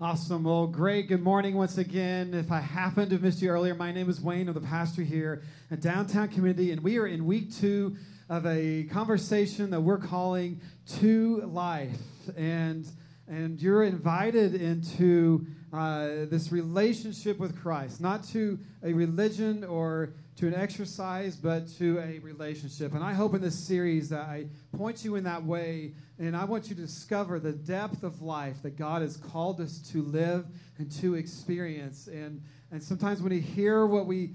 Awesome. Well, great. Good morning once again. If I happened to have missed you earlier, my name is Wayne. I'm the pastor here at Downtown Community, and we are in week two of a conversation that we're calling To Life. And, and you're invited into uh, this relationship with Christ, not to a religion or to an exercise, but to a relationship. And I hope in this series that I point you in that way, and I want you to discover the depth of life that God has called us to live and to experience. And, and sometimes when we hear what we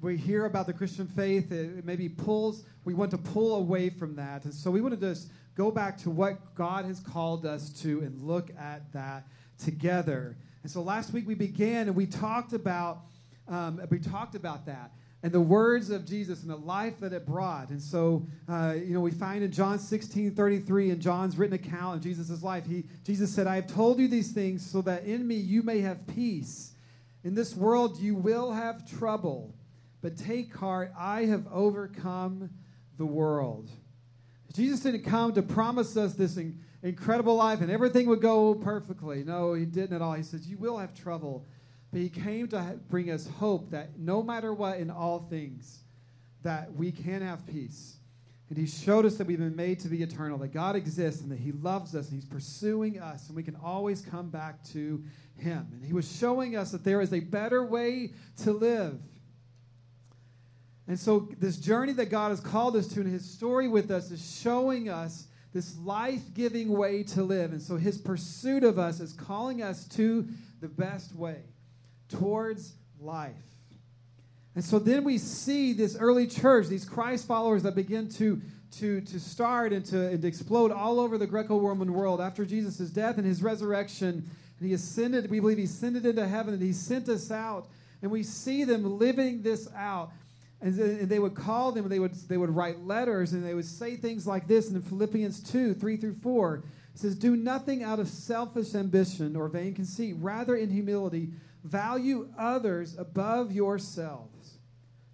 we hear about the Christian faith, it maybe pulls, we want to pull away from that. And so we want to just go back to what God has called us to and look at that together. And so last week we began and we talked about um, we talked about that and the words of Jesus and the life that it brought. And so, uh, you know, we find in John 16 33, in John's written account of Jesus' life, he, Jesus said, I have told you these things so that in me you may have peace. In this world you will have trouble, but take heart, I have overcome the world. Jesus didn't come to promise us this in, incredible life and everything would go perfectly. No, he didn't at all. He says, You will have trouble but he came to bring us hope that no matter what in all things, that we can have peace. And he showed us that we've been made to be eternal, that God exists and that he loves us and he's pursuing us and we can always come back to him. And he was showing us that there is a better way to live. And so this journey that God has called us to and his story with us is showing us this life-giving way to live. And so his pursuit of us is calling us to the best way towards life. And so then we see this early church, these Christ followers that begin to, to, to start and to, and to explode all over the Greco Roman world after Jesus' death and his resurrection. And he ascended, we believe he ascended into heaven and he sent us out. And we see them living this out. And, they would call them, they would, they would write letters, and they would say things like this in Philippians 2 3 through 4. It says, Do nothing out of selfish ambition or vain conceit, rather in humility Value others above yourselves,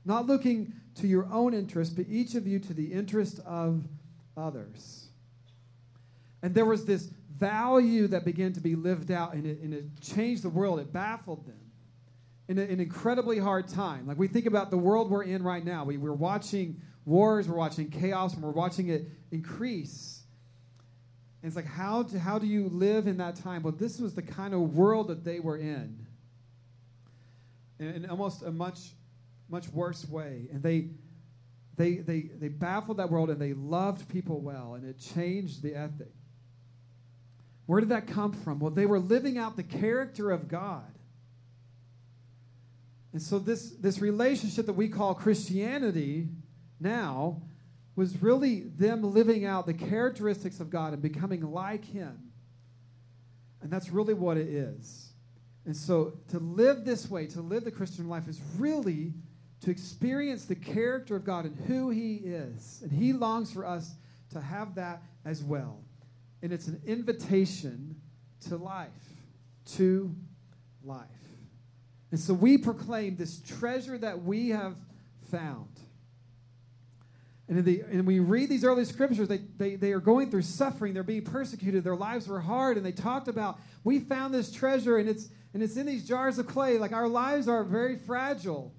not looking to your own interest, but each of you to the interest of others. And there was this value that began to be lived out, and it, and it changed the world. It baffled them in a, an incredibly hard time. Like we think about the world we're in right now. We, we're watching wars, we're watching chaos, and we're watching it increase. And it's like, how do, how do you live in that time? Well, this was the kind of world that they were in in, in almost a much, much worse way. And they, they, they, they baffled that world and they loved people well, and it changed the ethic. Where did that come from? Well, they were living out the character of God. And so, this, this relationship that we call Christianity now was really them living out the characteristics of God and becoming like Him. And that's really what it is. And so to live this way, to live the Christian life, is really to experience the character of God and who He is. And He longs for us to have that as well. And it's an invitation to life, to life. And so we proclaim this treasure that we have found. And, the, and we read these early scriptures, they, they, they are going through suffering, they're being persecuted, their lives were hard, and they talked about, we found this treasure, and it's, and it's in these jars of clay. Like our lives are very fragile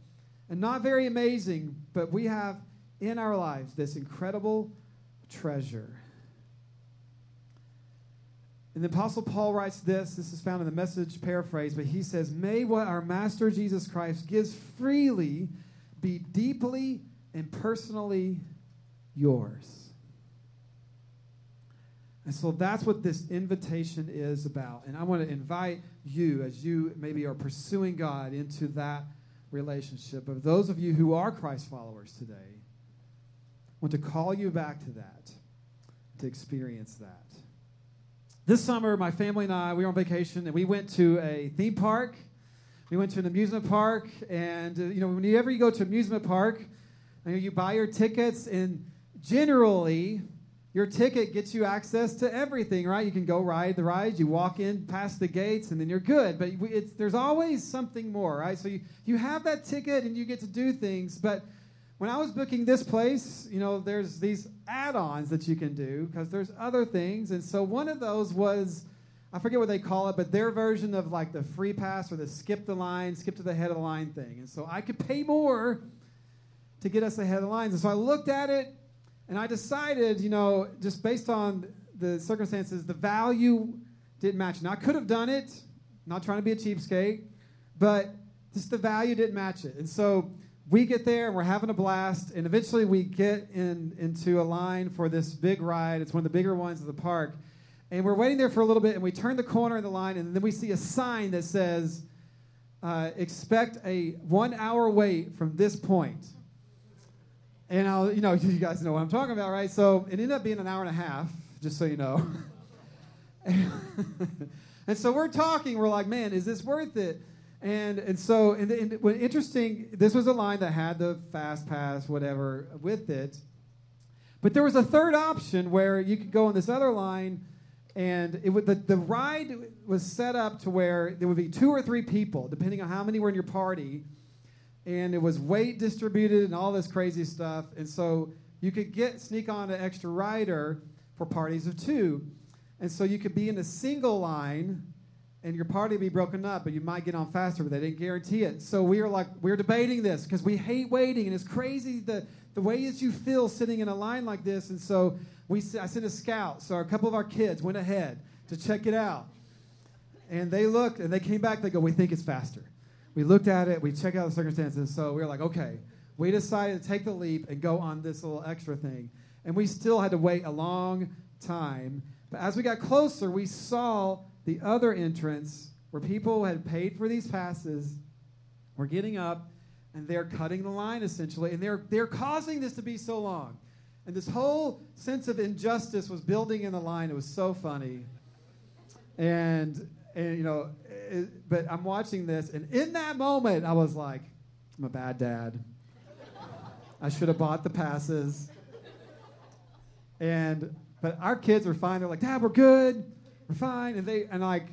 and not very amazing, but we have in our lives this incredible treasure. And the Apostle Paul writes this. This is found in the message paraphrase, but he says, May what our Master Jesus Christ gives freely be deeply and personally yours. And so that's what this invitation is about. And I want to invite you, as you maybe are pursuing God, into that relationship. Of those of you who are Christ followers today, I want to call you back to that, to experience that. This summer, my family and I, we were on vacation and we went to a theme park. We went to an amusement park. And, uh, you know, whenever you go to amusement park, you, know, you buy your tickets, and generally, your ticket gets you access to everything, right? You can go ride the rides, you walk in past the gates, and then you're good. But there's always something more, right? So you, you have that ticket and you get to do things. But when I was booking this place, you know, there's these add ons that you can do because there's other things. And so one of those was I forget what they call it, but their version of like the free pass or the skip the line, skip to the head of the line thing. And so I could pay more to get us ahead of the lines. And so I looked at it and I decided, you know, just based on the circumstances, the value didn't match. Now I could have done it, not trying to be a cheapskate, but just the value didn't match it. And so we get there and we're having a blast, and eventually we get in into a line for this big ride. It's one of the bigger ones of the park. And we're waiting there for a little bit, and we turn the corner in the line, and then we see a sign that says, uh, expect a one hour wait from this point. And I'll, you know, you guys know what I'm talking about, right? So it ended up being an hour and a half, just so you know. and so we're talking, we're like, man, is this worth it? And and so and, and when interesting, this was a line that had the fast pass, whatever, with it. But there was a third option where you could go on this other line, and it would the, the ride was set up to where there would be two or three people, depending on how many were in your party, and it was weight distributed and all this crazy stuff. And so you could get sneak on an extra rider for parties of two, and so you could be in a single line and your party would be broken up, but you might get on faster, but they didn't guarantee it. So we were like, we are debating this because we hate waiting, and it's crazy the the way that you feel sitting in a line like this. And so we, I sent a scout, so a couple of our kids went ahead to check it out, and they looked and they came back. They go, we think it's faster. We looked at it, we checked out the circumstances, so we were like, okay. We decided to take the leap and go on this little extra thing, and we still had to wait a long time. But as we got closer, we saw the other entrance where people had paid for these passes were getting up and they're cutting the line essentially. And they're they're causing this to be so long. And this whole sense of injustice was building in the line. It was so funny. And and you know it, but i'm watching this and in that moment i was like i'm a bad dad i should have bought the passes and but our kids were fine they're like dad we're good we're fine. And they and like,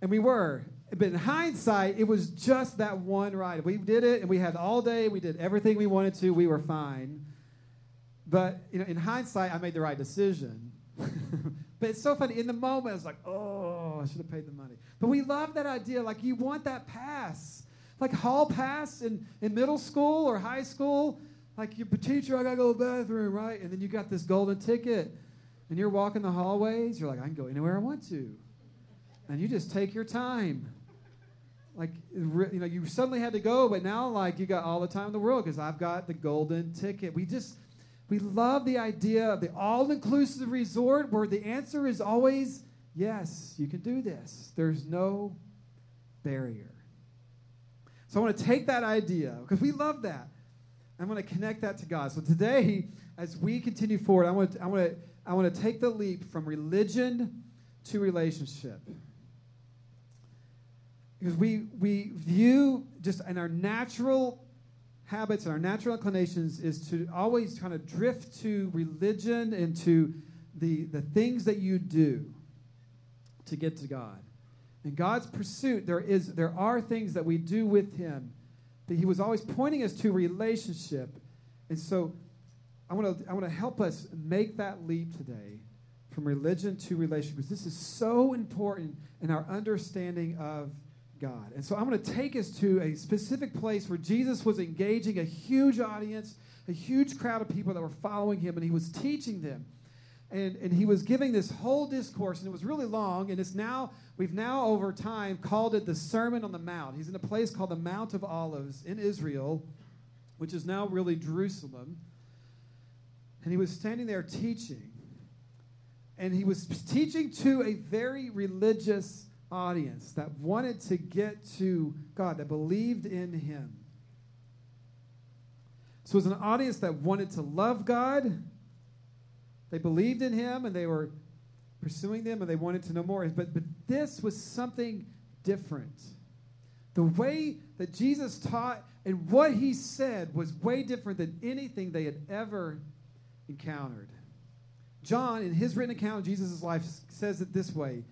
and we were. But in hindsight, it was just that one ride. We did it, and we had all day. We did everything we wanted to. We were fine. But you know, in hindsight, I made the right decision. but it's so funny. In the moment, it's like, oh, I should have paid the money. But we love that idea. Like you want that pass, like hall pass in, in middle school or high school. Like your teacher, I gotta go to the bathroom, right? And then you got this golden ticket and you're walking the hallways, you're like, I can go anywhere I want to. And you just take your time. Like, you know, you suddenly had to go, but now, like, you got all the time in the world because I've got the golden ticket. We just, we love the idea of the all inclusive resort where the answer is always yes, you can do this. There's no barrier. So I want to take that idea because we love that. I'm going to connect that to God. So today, as we continue forward, I want to, I want to I want to take the leap from religion to relationship. Because we, we view just in our natural habits and our natural inclinations is to always kind of drift to religion and to the, the things that you do to get to God. In God's pursuit, there, is, there are things that we do with Him, but He was always pointing us to relationship. And so I want to I want to help us make that leap today from religion to relationship this is so important in our understanding of God. And so I'm going to take us to a specific place where Jesus was engaging a huge audience, a huge crowd of people that were following him, and he was teaching them. And, and he was giving this whole discourse, and it was really long, and it's now, we've now over time called it the Sermon on the Mount. He's in a place called the Mount of Olives in Israel, which is now really Jerusalem. And he was standing there teaching. And he was teaching to a very religious audience that wanted to get to God, that believed in him. So it was an audience that wanted to love God. They believed in him and they were pursuing them and they wanted to know more. But, but this was something different. The way that Jesus taught and what he said was way different than anything they had ever encountered. John, in his written account of Jesus' life, says it this way.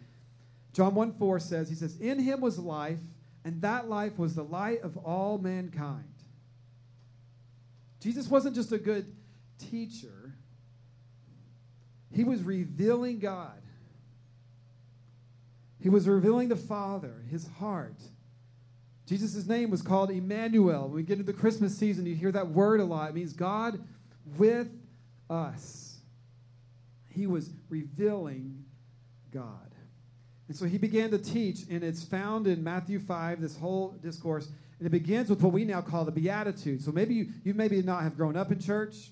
John 1 4 says, He says, In him was life, and that life was the light of all mankind. Jesus wasn't just a good teacher, he was revealing God. He was revealing the Father, his heart. Jesus' name was called Emmanuel. When we get into the Christmas season, you hear that word a lot. It means God with us. He was revealing God. And so he began to teach, and it's found in Matthew 5, this whole discourse. And it begins with what we now call the Beatitudes. So maybe you, you maybe not have grown up in church,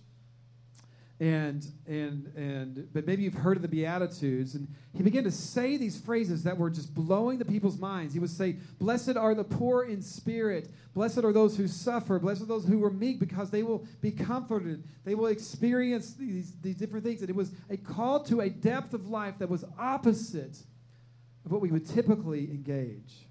and and and but maybe you've heard of the beatitudes and he began to say these phrases that were just blowing the people's minds. He would say blessed are the poor in spirit. Blessed are those who suffer. Blessed are those who are meek because they will be comforted. They will experience these, these different things. And it was a call to a depth of life that was opposite of what we would typically engage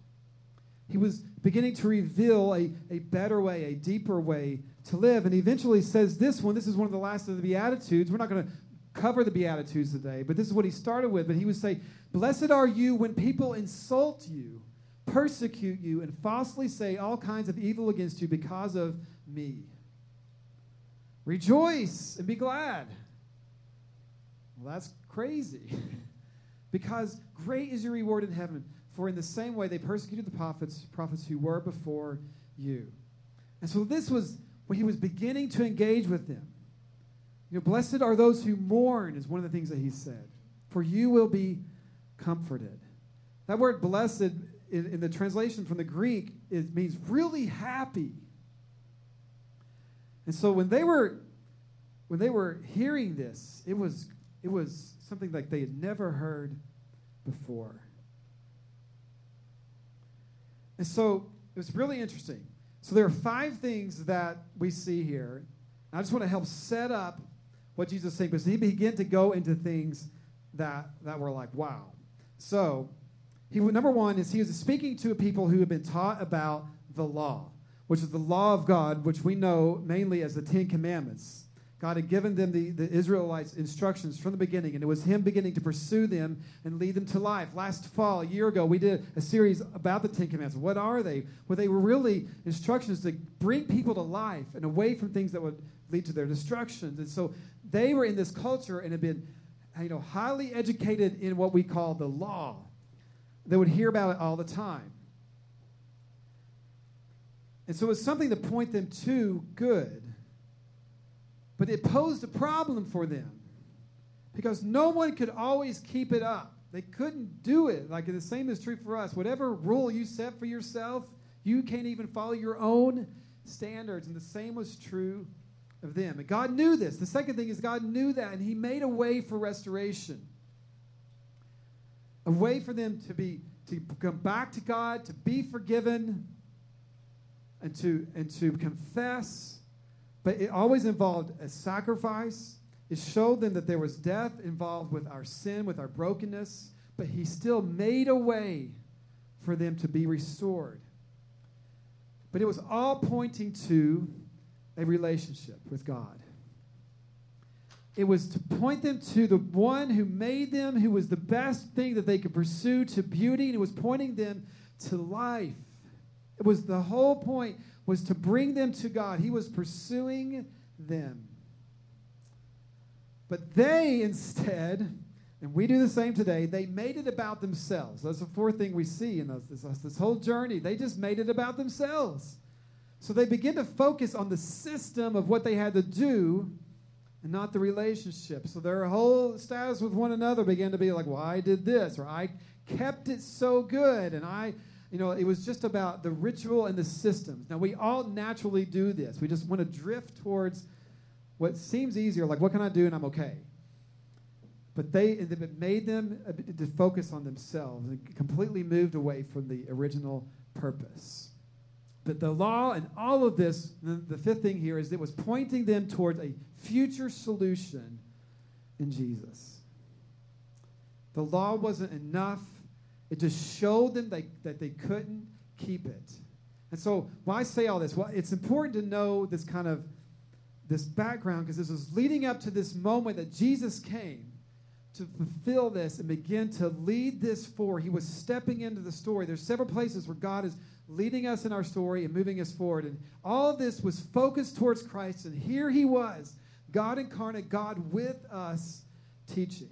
he was beginning to reveal a, a better way a deeper way to live. And he eventually says this one, this is one of the last of the Beatitudes. We're not going to cover the Beatitudes today, but this is what he started with. But he would say, Blessed are you when people insult you, persecute you, and falsely say all kinds of evil against you because of me. Rejoice and be glad. Well, that's crazy. because great is your reward in heaven. For in the same way they persecuted the prophets, prophets who were before you. And so this was when he was beginning to engage with them. You know, blessed are those who mourn, is one of the things that he said, for you will be comforted. That word blessed in, in the translation from the Greek it means really happy. And so when they were when they were hearing this, it was it was something like they had never heard before. And so it was really interesting so there are five things that we see here. I just want to help set up what Jesus is saying because he began to go into things that, that were like, wow. So, he number one is he was speaking to people who had been taught about the law, which is the law of God, which we know mainly as the Ten Commandments. God had given them the, the Israelites instructions from the beginning, and it was Him beginning to pursue them and lead them to life. Last fall, a year ago, we did a series about the Ten Commandments. What are they? Well, they were really instructions to bring people to life and away from things that would lead to their destruction. And so they were in this culture and had been you know, highly educated in what we call the law. They would hear about it all the time. And so it was something to point them to good. But it posed a problem for them because no one could always keep it up. They couldn't do it. Like the same is true for us. Whatever rule you set for yourself, you can't even follow your own standards. And the same was true of them. And God knew this. The second thing is God knew that, and He made a way for restoration. A way for them to be to come back to God, to be forgiven, and to and to confess but it always involved a sacrifice. It showed them that there was death involved with our sin, with our brokenness, but he still made a way for them to be restored. But it was all pointing to a relationship with God. It was to point them to the one who made them, who was the best thing that they could pursue to beauty, and it was pointing them to life. It was the whole point was to bring them to God. He was pursuing them. But they instead, and we do the same today, they made it about themselves. That's the fourth thing we see in this, this, this whole journey. They just made it about themselves. So they begin to focus on the system of what they had to do and not the relationship. So their whole status with one another began to be like, well, I did this, or I kept it so good, and I you know, it was just about the ritual and the systems. Now, we all naturally do this. We just want to drift towards what seems easier, like, what can I do and I'm okay. But they it made them uh, to focus on themselves and completely moved away from the original purpose. But the law and all of this, the, the fifth thing here is it was pointing them towards a future solution in Jesus. The law wasn't enough it just showed them they, that they couldn't keep it. And so, why I say all this? Well, it's important to know this kind of this background because this was leading up to this moment that Jesus came to fulfill this and begin to lead this forward. He was stepping into the story. There's several places where God is leading us in our story and moving us forward. And all of this was focused towards Christ. And here he was, God incarnate, God with us teaching.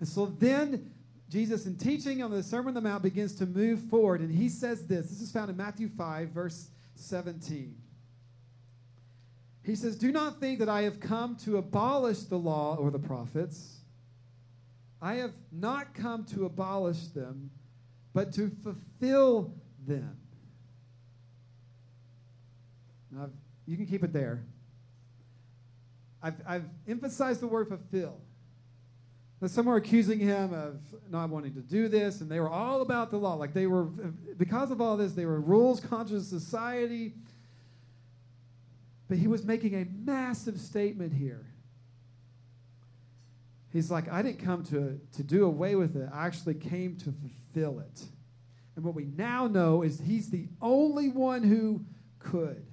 And so then Jesus, in teaching on the Sermon on the Mount, begins to move forward, and he says this. This is found in Matthew 5, verse 17. He says, Do not think that I have come to abolish the law or the prophets. I have not come to abolish them, but to fulfill them. Now, you can keep it there. I've, I've emphasized the word fulfill. Now, some were accusing him of not wanting to do this, and they were all about the law. Like they were, because of all this, they were rules conscious society. But he was making a massive statement here. He's like, I didn't come to, to do away with it. I actually came to fulfill it. And what we now know is he's the only one who could.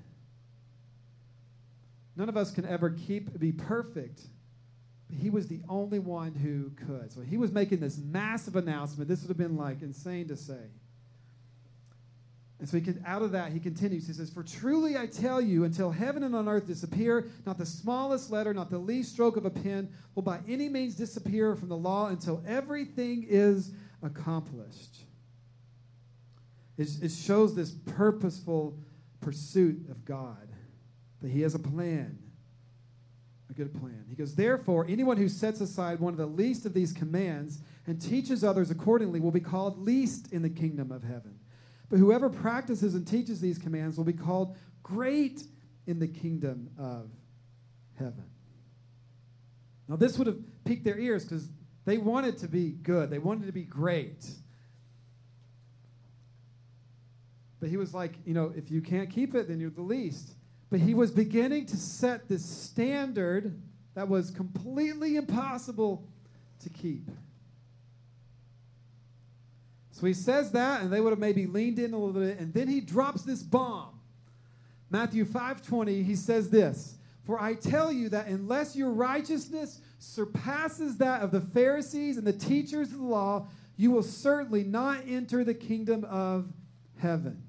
None of us can ever keep be perfect. He was the only one who could. So he was making this massive announcement. This would have been like insane to say. And so he can, out of that, he continues. He says, For truly I tell you, until heaven and on earth disappear, not the smallest letter, not the least stroke of a pen will by any means disappear from the law until everything is accomplished. It, it shows this purposeful pursuit of God, that he has a plan, a good plan. He goes, Therefore, anyone who sets aside one of the least of these commands and teaches others accordingly will be called least in the kingdom of heaven. But whoever practices and teaches these commands will be called great in the kingdom of heaven. Now, this would have piqued their ears because they wanted to be good, they wanted to be great. But he was like, you know, if you can't keep it, then you're the least. But he was beginning to set this standard that was completely impossible to keep. So he says that, and they would have maybe leaned in a little bit, and then he drops this bomb. Matthew 5:20, he says this: For I tell you that unless your righteousness surpasses that of the Pharisees and the teachers of the law, you will certainly not enter the kingdom of heaven.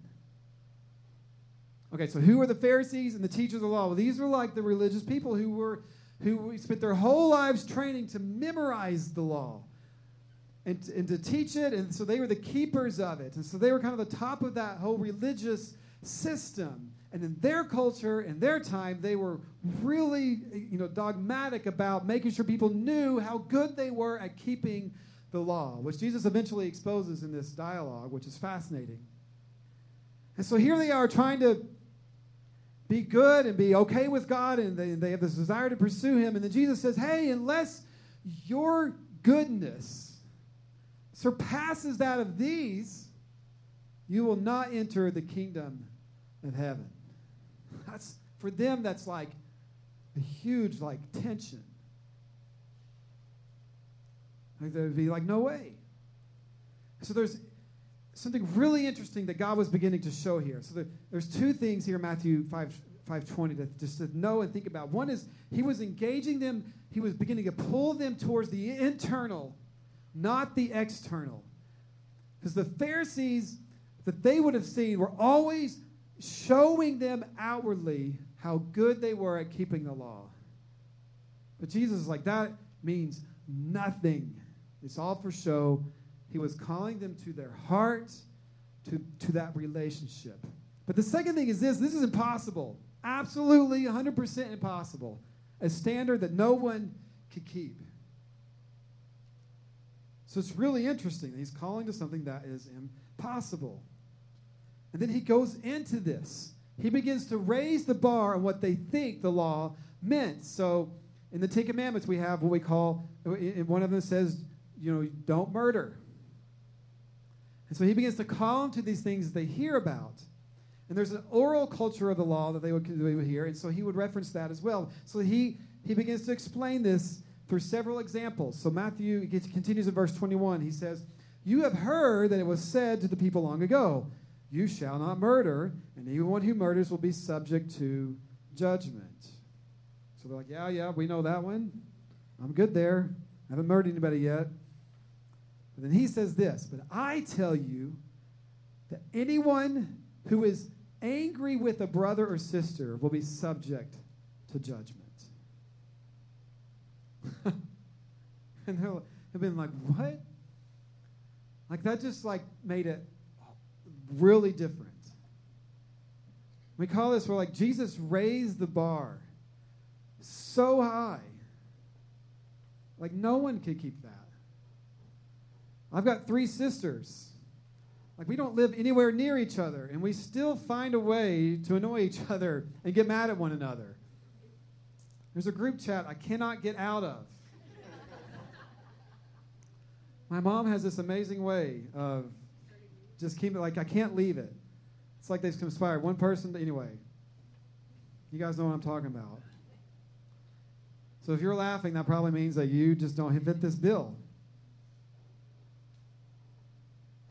Okay, so who are the Pharisees and the teachers of the law? Well, these were like the religious people who were who spent their whole lives training to memorize the law and, and to teach it. And so they were the keepers of it. And so they were kind of the top of that whole religious system. And in their culture, in their time, they were really, you know, dogmatic about making sure people knew how good they were at keeping the law, which Jesus eventually exposes in this dialogue, which is fascinating. And so here they are trying to be good and be okay with God, and they, they have this desire to pursue Him. And then Jesus says, Hey, unless your goodness surpasses that of these, you will not enter the kingdom of heaven. That's for them that's like a huge like tension. Like they'd be like, no way. So there's something really interesting that God was beginning to show here. So there, there's two things here, Matthew 5, 520, to just to know and think about. One is he was engaging them, he was beginning to pull them towards the internal not the external. Because the Pharisees that they would have seen were always showing them outwardly how good they were at keeping the law. But Jesus is like, that means nothing. It's all for show. He was calling them to their heart, to, to that relationship. But the second thing is this this is impossible. Absolutely 100% impossible. A standard that no one could keep. So it's really interesting. He's calling to something that is impossible. And then he goes into this. He begins to raise the bar on what they think the law meant. So in the Ten Commandments, we have what we call, one of them says, you know, don't murder. And so he begins to call them to these things they hear about. And there's an oral culture of the law that they would, they would hear, and so he would reference that as well. So he, he begins to explain this through several examples. So Matthew continues in verse 21. He says, You have heard that it was said to the people long ago, You shall not murder, and anyone who murders will be subject to judgment. So they're like, Yeah, yeah, we know that one. I'm good there. I haven't murdered anybody yet. But then he says this, But I tell you that anyone who is angry with a brother or sister will be subject to judgment. and they'll have been like, what? Like that just like made it really different. We call this where like Jesus raised the bar so high. Like no one could keep that. I've got three sisters. Like we don't live anywhere near each other, and we still find a way to annoy each other and get mad at one another. There's a group chat I cannot get out of. My mom has this amazing way of just keeping like I can't leave it. It's like they've conspired. One person, anyway. You guys know what I'm talking about. So if you're laughing, that probably means that you just don't fit this bill.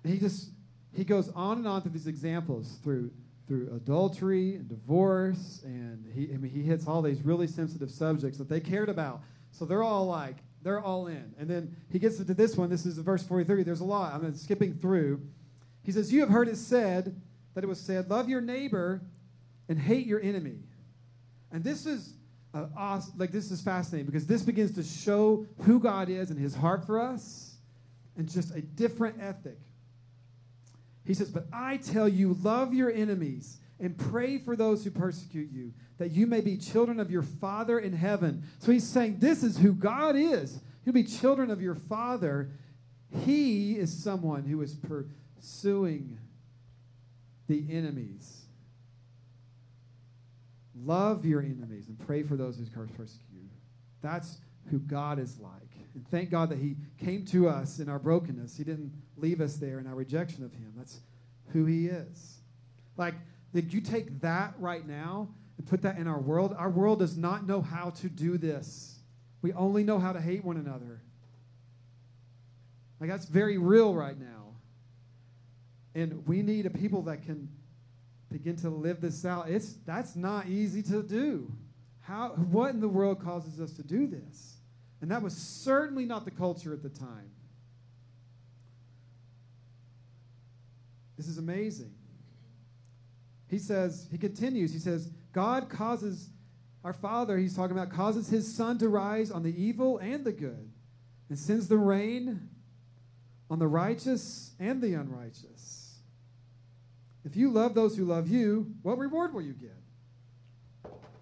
He just he goes on and on through these examples through through adultery and divorce, and he I mean he hits all these really sensitive subjects that they cared about. So they're all like they're all in. And then he gets into this one. This is verse 43. There's a lot. I'm skipping through. He says, "You have heard it said that it was said, love your neighbor and hate your enemy." And this is uh, awesome, like this is fascinating because this begins to show who God is and His heart for us, and just a different ethic he says, But I tell you, love your enemies and pray for those who persecute you, that you may be children of your Father in heaven. So he's saying, This is who God is. You'll be children of your Father. He is someone who is pursuing the enemies. Love your enemies and pray for those who persecute you. That's who God is like. And thank God that He came to us in our brokenness. He didn't leave us there in our rejection of Him. That's who He is. Like, did you take that right now and put that in our world? Our world does not know how to do this. We only know how to hate one another. Like, that's very real right now. And we need a people that can begin to live this out. It's that's not easy to do. How what in the world causes us to do this? And that was certainly not the culture at the time. This is amazing. He says, he continues, he says, God causes, our Father, he's talking about, causes his sun to rise on the evil and the good, and sends the rain on the righteous and the unrighteous. If you love those who love you, what reward will you get?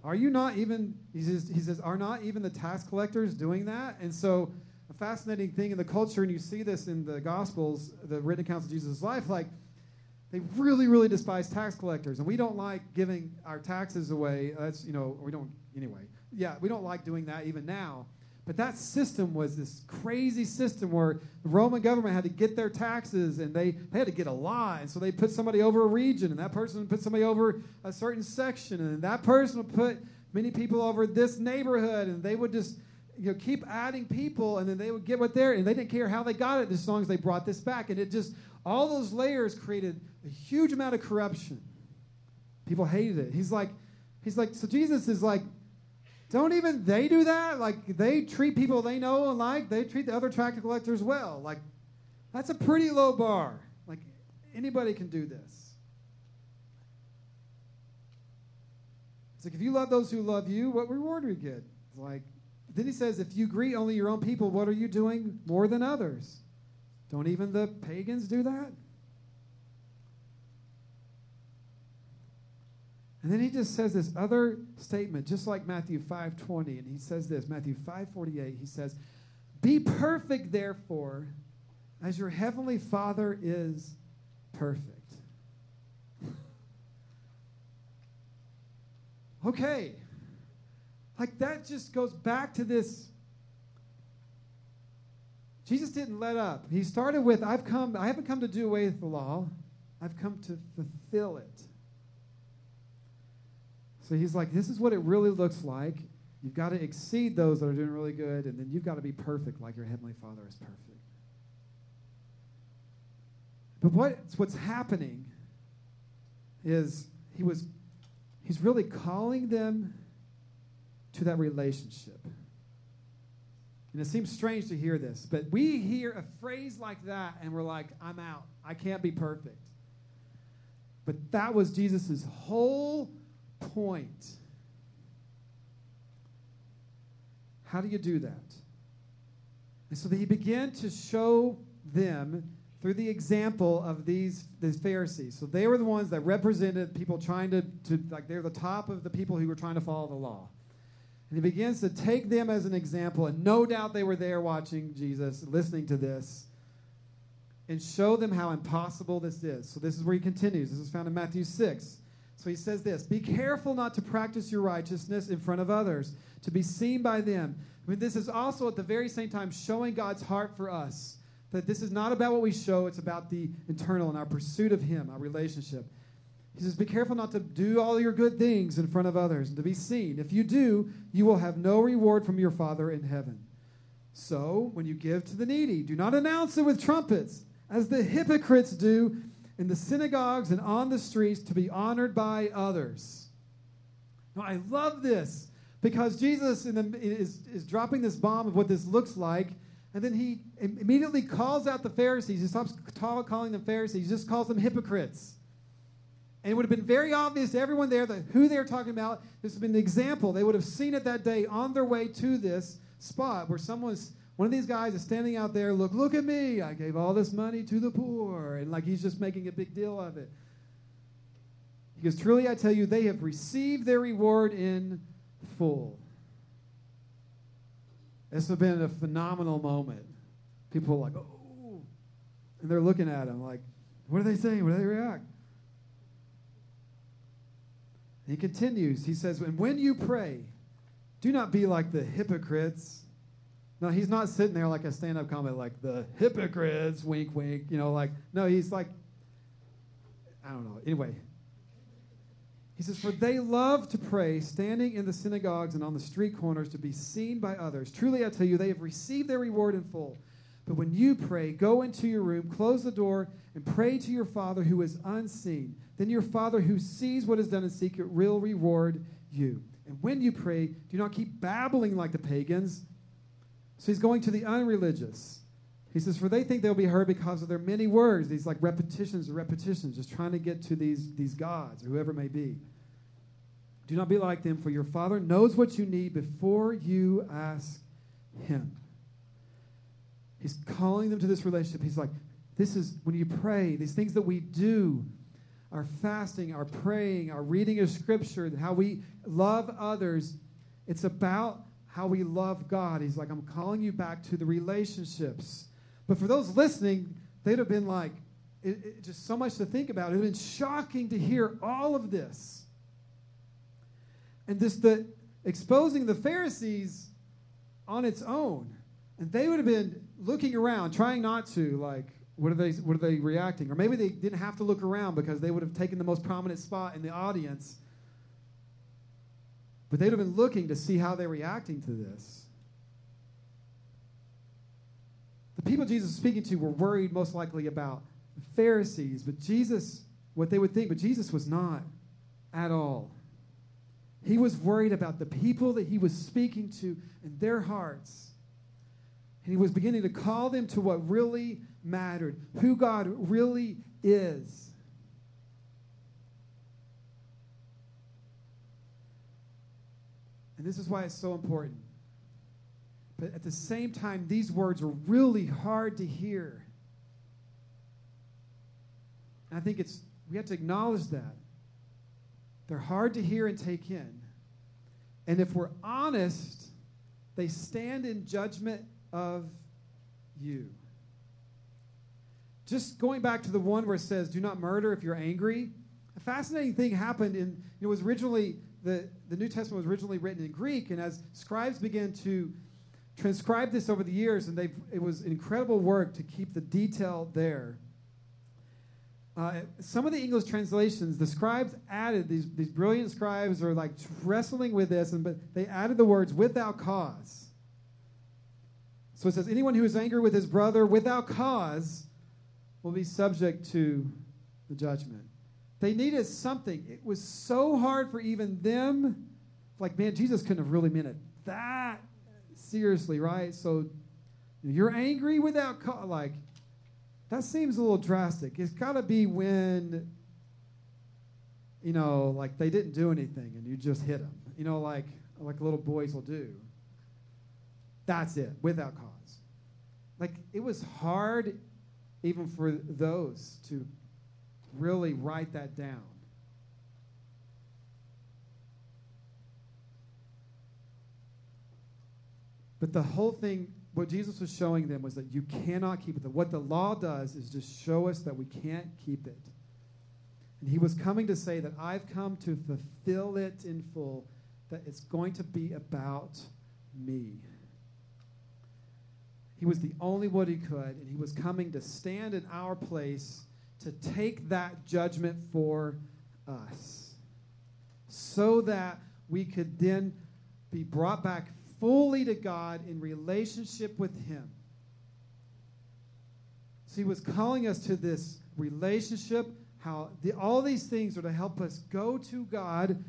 Are you not even, he says, he says, are not even the tax collectors doing that? And so, a fascinating thing in the culture, and you see this in the Gospels, the written accounts of Jesus' life, like, they really, really despise tax collectors. And we don't like giving our taxes away. That's, you know, we don't, anyway. Yeah, we don't like doing that even now. But that system was this crazy system where the Roman government had to get their taxes and they, they had to get a lot. And so they put somebody over a region, and that person put somebody over a certain section, and that person would put many people over this neighborhood, and they would just you know, keep adding people, and then they would get what they're, and they didn't care how they got it as long as they brought this back. And it just, all those layers created a huge amount of corruption. People hated it. He's like, he's like, so Jesus is like, don't even they do that? Like they treat people they know and like, they treat the other tax collectors well. Like that's a pretty low bar. Like anybody can do this. It's like if you love those who love you, what reward do you get? It's like then he says, if you greet only your own people, what are you doing more than others? Don't even the pagans do that? And then he just says this other statement, just like Matthew 5:20, and he says this, Matthew 5:48, he says, "Be perfect therefore, as your heavenly Father is perfect." okay. Like that just goes back to this Jesus didn't let up. He started with, I've come, I haven't come to do away with the law. I've come to fulfill it. So he's like, this is what it really looks like. You've got to exceed those that are doing really good, and then you've got to be perfect like your Heavenly Father is perfect. But what's, what's happening is he was he's really calling them to that relationship. And it seems strange to hear this, but we hear a phrase like that and we're like, I'm out. I can't be perfect. But that was Jesus' whole point. How do you do that? And so he began to show them through the example of these, these Pharisees. So they were the ones that represented people trying to, to, like, they're the top of the people who were trying to follow the law. And he begins to take them as an example, and no doubt they were there watching Jesus, listening to this, and show them how impossible this is. So this is where he continues. This is found in Matthew 6. So he says this Be careful not to practice your righteousness in front of others, to be seen by them. I mean, this is also at the very same time showing God's heart for us. That this is not about what we show, it's about the internal and our pursuit of Him, our relationship. He says, Be careful not to do all your good things in front of others and to be seen. If you do, you will have no reward from your Father in heaven. So, when you give to the needy, do not announce it with trumpets, as the hypocrites do in the synagogues and on the streets to be honored by others. Now, I love this because Jesus the, is, is dropping this bomb of what this looks like and then he immediately calls out the Pharisees. He stops calling them Pharisees, he just calls them hypocrites. And it would have been very obvious to everyone there that who they're talking about. This has been an example. They would have seen it that day on their way to this spot where someone's one of these guys is standing out there, look, look at me. I gave all this money to the poor. And like he's just making a big deal of it. Because truly I tell you, they have received their reward in full. This has been a phenomenal moment. People are like, oh, and they're looking at him like, what are they saying? What do they react? he continues. He says, and when you pray, do not be like the hypocrites. No, he's not sitting there like a stand up comment, like the hypocrites, wink, wink, you know, like, no, he's like, I don't know. Anyway, he says, For they love to pray, standing in the synagogues and on the street corners to be seen by others. Truly, I tell you, they have received their reward in full. But when you pray, go into your room, close the door, and pray to your Father who is unseen. Then your Father who sees what is done in secret will reward you. And when you pray, do not keep babbling like the pagans. So he's going to the unreligious. He says, For they think they'll be heard because of their many words, these like repetitions and repetitions, just trying to get to these, these gods or whoever may be. Do not be like them, for your Father knows what you need before you ask Him. He's calling them to this relationship. He's like, This is when you pray, these things that we do, our fasting, our praying, our reading of Scripture, how we love others, it's about how we love God. He's like, I'm calling you back to the relationships. But for those listening, they'd have been like, it, it, just so much to think about. It would have been shocking to hear all of this. And this the exposing the Pharisees on its own. And they would have been looking around, trying not to, like, what are they what are they reacting? Or maybe they didn't have to look around because they would have taken the most prominent spot in the audience. But they'd have been looking to see how they're reacting to this. The people Jesus was speaking to were worried most likely about the Pharisees, but Jesus, what they would think, but Jesus was not at all. He was worried about the people that he was speaking to and their hearts. And he was beginning to call them to what really mattered, who God really is. And this is why it's so important. But at the same time, these words are really hard to hear. And I think it's we have to acknowledge that. They're hard to hear and take in. And if we're honest, they stand in judgment of you. Just going back to the one where it says, do not murder if you're angry. A fascinating thing happened in, it was originally, the, the New Testament was originally written in Greek, and as scribes began to transcribe this over the years, and they it was incredible work to keep the detail there. Uh, some of the English translations, the scribes added these these brilliant scribes are like wrestling with this, and but they added the words without cause. So it says, anyone who is angry with his brother without cause will be subject to the judgment. They needed something. It was so hard for even them. Like, man, Jesus couldn't have really meant it that seriously, right? So you're angry without cause. Like, that seems a little drastic. It's got to be when, you know, like they didn't do anything and you just hit them. You know, like like little boys will do. That's it, without cause. Like it was hard even for those to really write that down. But the whole thing, what Jesus was showing them was that you cannot keep it. What the law does is just show us that we can't keep it. And he was coming to say that I've come to fulfill it in full, that it's going to be about me. He was the only one he could, and he was coming to stand in our place to take that judgment for us so that we could then be brought back fully to God in relationship with Him. So He was calling us to this relationship, how the, all these things are to help us go to God,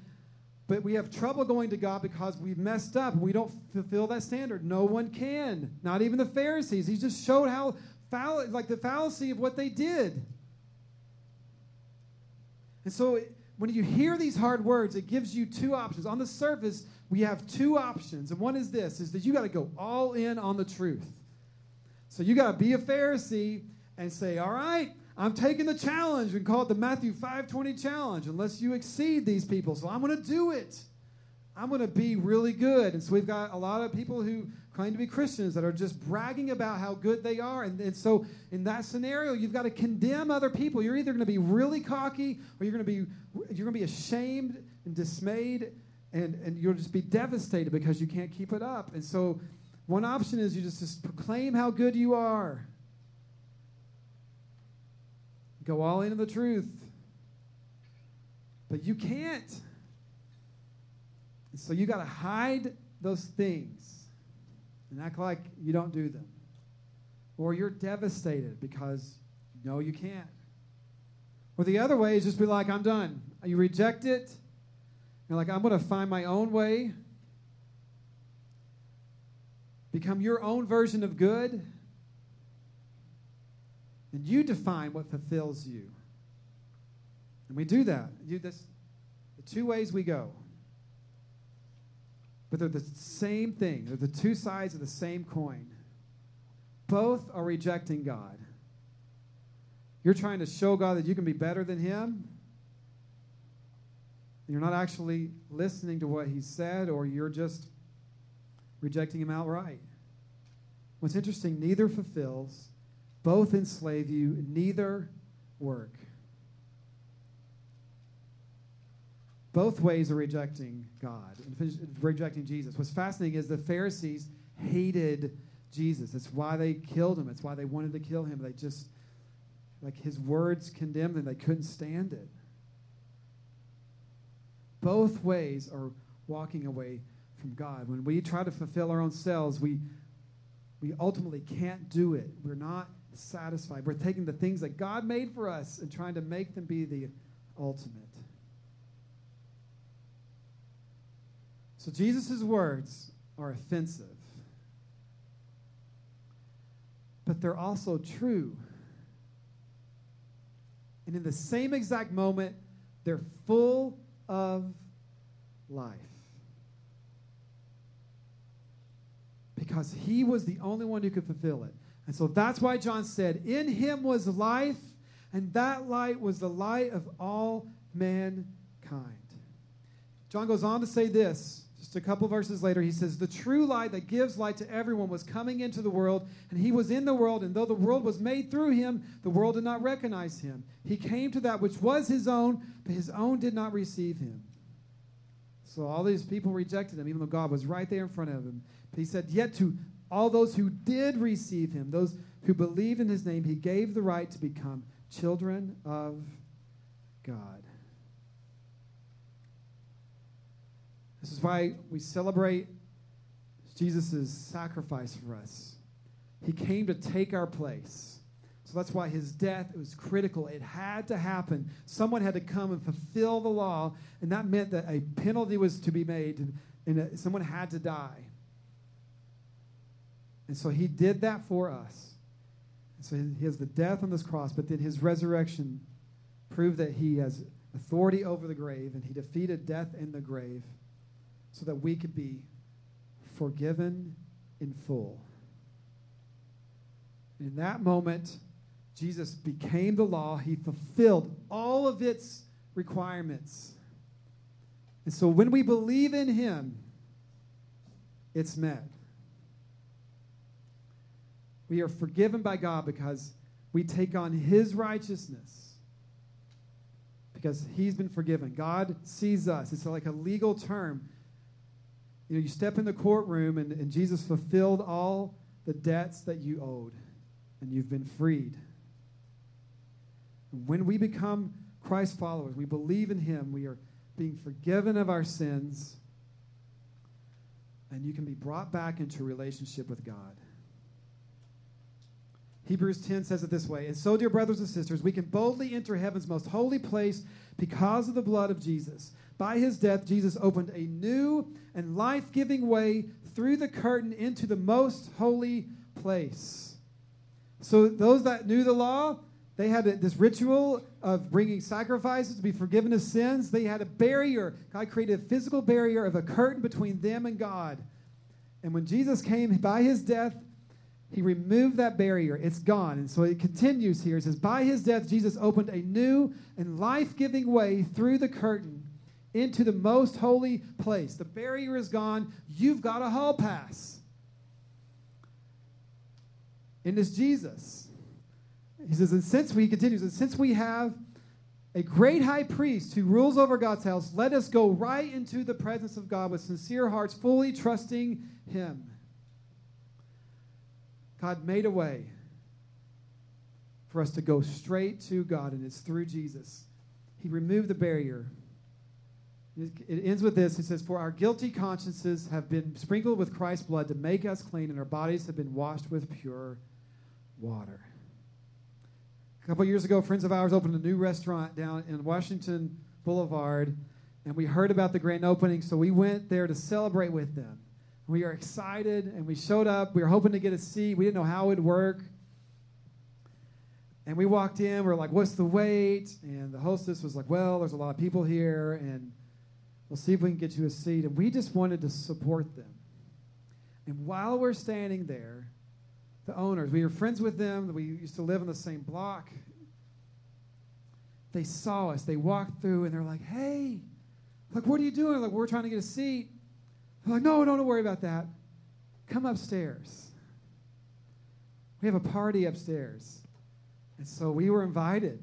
but we have trouble going to God because we've messed up. We don't fulfill that standard. No one can, not even the Pharisees. He just showed how, fall, like the fallacy of what they did. And so when you hear these hard words, it gives you two options. On the surface, we have two options. And one is this is that you got to go all in on the truth. So you got to be a Pharisee and say, "All right, I'm taking the challenge." We call it the Matthew 5:20 challenge. Unless you exceed these people, so I'm going to do it. I'm going to be really good. And so we've got a lot of people who claim to be Christians that are just bragging about how good they are. And, and so in that scenario, you've got to condemn other people. You're either going to be really cocky or you're going to be you're going to be ashamed and dismayed and, and you'll just be devastated because you can't keep it up. And so, one option is you just, just proclaim how good you are, go all into the truth. But you can't. So, you got to hide those things and act like you don't do them. Or you're devastated because no, you can't. Or the other way is just be like, I'm done. You reject it you're like, I'm going to find my own way, become your own version of good, and you define what fulfills you. And we do that. You, this, the two ways we go. But they're the same thing, they're the two sides of the same coin. Both are rejecting God. You're trying to show God that you can be better than Him you're not actually listening to what he said, or you're just rejecting him outright. What's interesting, neither fulfills, both enslave you, neither work. Both ways are rejecting God and rejecting Jesus. What's fascinating is the Pharisees hated Jesus. That's why they killed him. It's why they wanted to kill him. They just, like, his words condemned them. They couldn't stand it. Both ways are walking away from God. When we try to fulfill our own selves, we, we ultimately can't do it. We're not satisfied. We're taking the things that God made for us and trying to make them be the ultimate. So Jesus' words are offensive, but they're also true. And in the same exact moment, they're full of life. Because he was the only one who could fulfill it. And so that's why John said, In him was life, and that light was the light of all mankind. John goes on to say this just a couple verses later, he says, The true light that gives light to everyone was coming into the world, and he was in the world, and though the world was made through him, the world did not recognize him. He came to that which was his own, but his own did not receive him. So all these people rejected him, even though God was right there in front of him. But he said, Yet to all those who did receive him, those who believed in his name, he gave the right to become children of God. This is why we celebrate Jesus' sacrifice for us. He came to take our place. So that's why his death was critical. It had to happen. Someone had to come and fulfill the law, and that meant that a penalty was to be made, and someone had to die. And so he did that for us. So he has the death on this cross, but then his resurrection proved that he has authority over the grave, and he defeated death in the grave so that we could be forgiven in full. In that moment, Jesus became the law, he fulfilled all of its requirements. And so when we believe in him, it's met. We are forgiven by God because we take on his righteousness. Because he's been forgiven. God sees us. It's like a legal term. You know, you step in the courtroom and, and Jesus fulfilled all the debts that you owed, and you've been freed. When we become Christ followers, we believe in him, we are being forgiven of our sins, and you can be brought back into relationship with God. Hebrews 10 says it this way And so, dear brothers and sisters, we can boldly enter heaven's most holy place because of the blood of Jesus. By his death, Jesus opened a new and life giving way through the curtain into the most holy place. So, those that knew the law, they had this ritual of bringing sacrifices to be forgiven of sins. They had a barrier. God created a physical barrier of a curtain between them and God. And when Jesus came by his death, he removed that barrier. It's gone. And so it continues here. It says, By his death, Jesus opened a new and life giving way through the curtain into the most holy place. The barrier is gone. You've got a hall pass. And it's Jesus. He says, and since we, he continues, and since we have a great high priest who rules over God's house, let us go right into the presence of God with sincere hearts, fully trusting him. God made a way for us to go straight to God, and it's through Jesus. He removed the barrier. It ends with this. It says, For our guilty consciences have been sprinkled with Christ's blood to make us clean, and our bodies have been washed with pure water. A couple years ago, friends of ours opened a new restaurant down in Washington Boulevard, and we heard about the grand opening, so we went there to celebrate with them. We are excited, and we showed up. We were hoping to get a seat. We didn't know how it would work. And we walked in. We are like, "What's the wait?" And the hostess was like, "Well, there's a lot of people here, and we'll see if we can get you a seat." And we just wanted to support them. And while we're standing there, the owners. We were friends with them. We used to live in the same block. They saw us. They walked through and they're like, hey, like, what are you doing? Like, we're trying to get a seat. I'm like, no, don't worry about that. Come upstairs. We have a party upstairs. And so we were invited.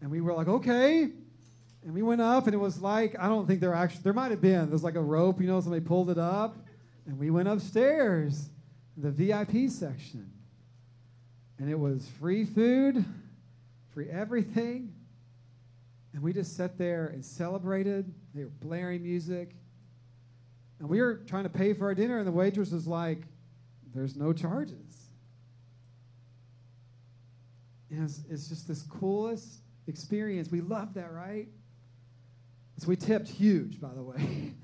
And we were like, okay. And we went up, and it was like, I don't think there actually, there might have been. There's like a rope, you know, somebody pulled it up. And we went upstairs, the VIP section. And it was free food, free everything. And we just sat there and celebrated. They were blaring music. And we were trying to pay for our dinner, and the waitress was like, There's no charges. And it's, it's just this coolest experience. We love that, right? So we tipped huge, by the way.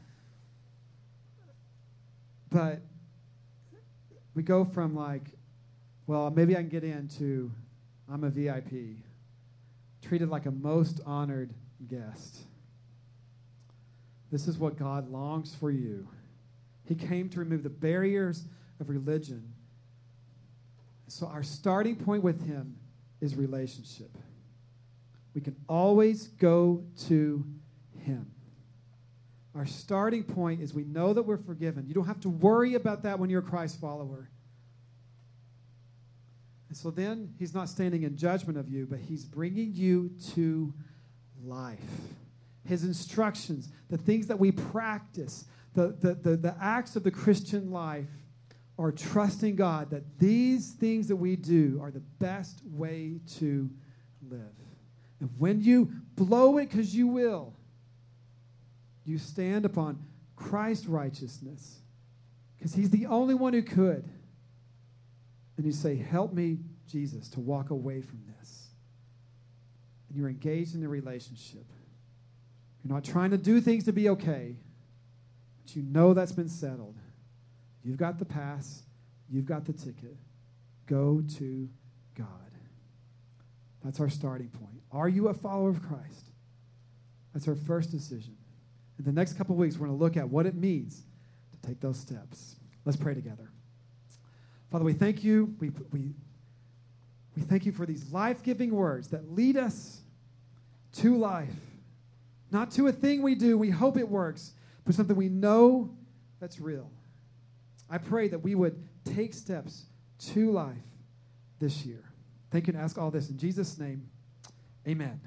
but we go from like well, maybe I can get into I'm a VIP, treated like a most honored guest. This is what God longs for you. He came to remove the barriers of religion. So, our starting point with Him is relationship. We can always go to Him. Our starting point is we know that we're forgiven. You don't have to worry about that when you're a Christ follower. And so then he's not standing in judgment of you, but he's bringing you to life. His instructions, the things that we practice, the, the, the, the acts of the Christian life are trusting God that these things that we do are the best way to live. And when you blow it, because you will, you stand upon Christ's righteousness, because he's the only one who could and you say, Help me, Jesus, to walk away from this. And you're engaged in a relationship. You're not trying to do things to be okay, but you know that's been settled. You've got the pass, you've got the ticket. Go to God. That's our starting point. Are you a follower of Christ? That's our first decision. In the next couple weeks, we're going to look at what it means to take those steps. Let's pray together. Father, we thank you. We, we We thank you for these life giving words that lead us to life, not to a thing we do, we hope it works, but something we know that's real. I pray that we would take steps to life this year. Thank you and ask all this in Jesus' name. Amen.